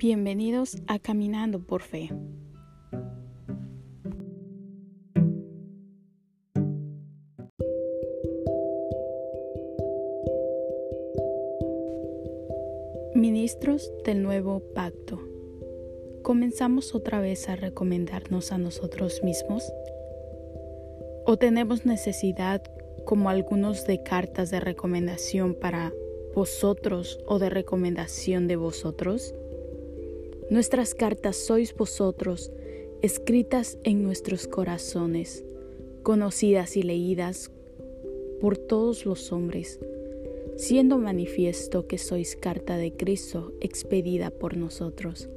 Bienvenidos a Caminando por Fe. Ministros del Nuevo Pacto. ¿Comenzamos otra vez a recomendarnos a nosotros mismos? ¿O tenemos necesidad, como algunos, de cartas de recomendación para vosotros o de recomendación de vosotros? Nuestras cartas sois vosotros, escritas en nuestros corazones, conocidas y leídas por todos los hombres, siendo manifiesto que sois carta de Cristo expedida por nosotros,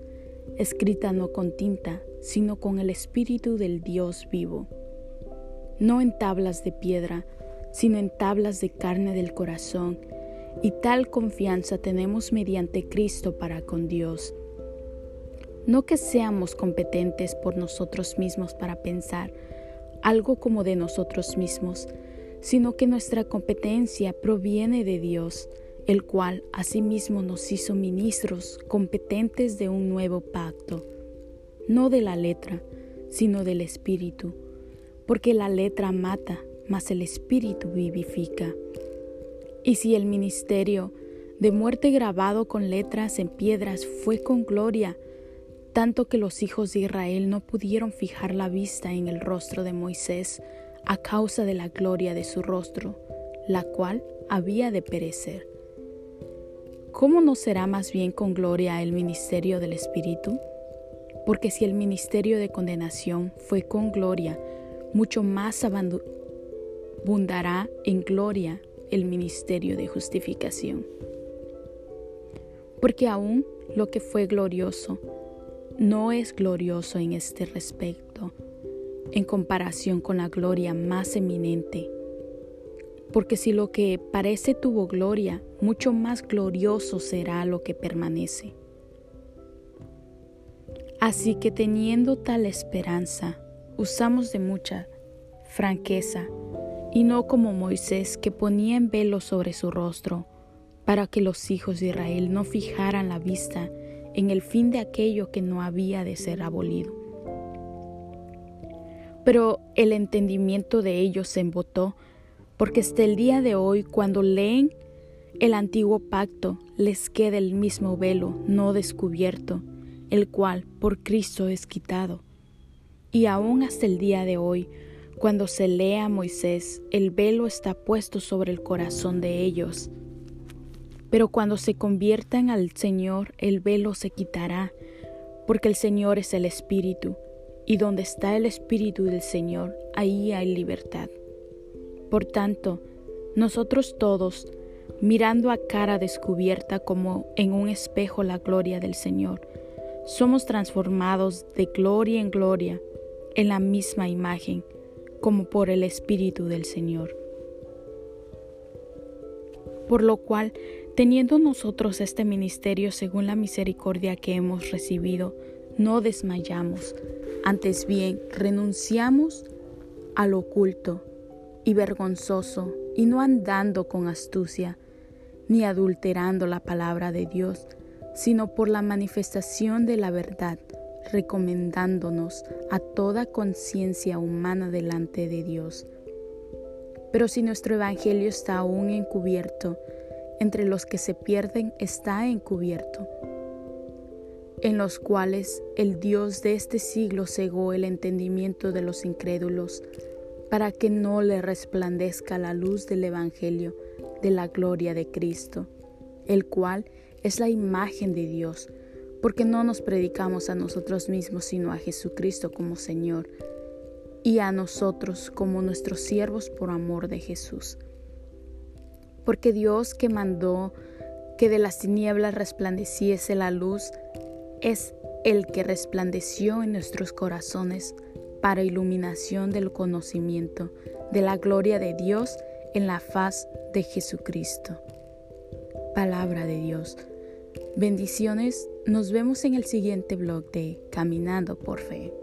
escrita no con tinta, sino con el Espíritu del Dios vivo, no en tablas de piedra, sino en tablas de carne del corazón, y tal confianza tenemos mediante Cristo para con Dios no que seamos competentes por nosotros mismos para pensar algo como de nosotros mismos, sino que nuestra competencia proviene de Dios, el cual asimismo nos hizo ministros competentes de un nuevo pacto, no de la letra, sino del Espíritu, porque la letra mata, mas el Espíritu vivifica. Y si el ministerio de muerte grabado con letras en piedras fue con gloria, tanto que los hijos de Israel no pudieron fijar la vista en el rostro de Moisés a causa de la gloria de su rostro, la cual había de perecer. ¿Cómo no será más bien con gloria el ministerio del Espíritu? Porque si el ministerio de condenación fue con gloria, mucho más abundará en gloria el ministerio de justificación. Porque aún lo que fue glorioso, no es glorioso en este respecto en comparación con la gloria más eminente. Porque si lo que parece tuvo gloria, mucho más glorioso será lo que permanece. Así que teniendo tal esperanza, usamos de mucha franqueza, y no como Moisés que ponía en velo sobre su rostro, para que los hijos de Israel no fijaran la vista en el fin de aquello que no había de ser abolido. Pero el entendimiento de ellos se embotó, porque hasta el día de hoy, cuando leen el antiguo pacto, les queda el mismo velo no descubierto, el cual por Cristo es quitado. Y aún hasta el día de hoy, cuando se lea a Moisés, el velo está puesto sobre el corazón de ellos, pero cuando se conviertan al Señor, el velo se quitará, porque el Señor es el Espíritu, y donde está el Espíritu del Señor, ahí hay libertad. Por tanto, nosotros todos, mirando a cara descubierta como en un espejo la gloria del Señor, somos transformados de gloria en gloria en la misma imagen, como por el Espíritu del Señor. Por lo cual, Teniendo nosotros este ministerio según la misericordia que hemos recibido, no desmayamos, antes bien renunciamos al oculto y vergonzoso, y no andando con astucia, ni adulterando la palabra de Dios, sino por la manifestación de la verdad, recomendándonos a toda conciencia humana delante de Dios. Pero si nuestro Evangelio está aún encubierto, entre los que se pierden está encubierto, en los cuales el Dios de este siglo cegó el entendimiento de los incrédulos, para que no le resplandezca la luz del Evangelio de la gloria de Cristo, el cual es la imagen de Dios, porque no nos predicamos a nosotros mismos, sino a Jesucristo como Señor, y a nosotros como nuestros siervos por amor de Jesús porque Dios que mandó que de las tinieblas resplandeciese la luz, es el que resplandeció en nuestros corazones para iluminación del conocimiento de la gloria de Dios en la faz de Jesucristo. Palabra de Dios. Bendiciones, nos vemos en el siguiente blog de Caminando por Fe.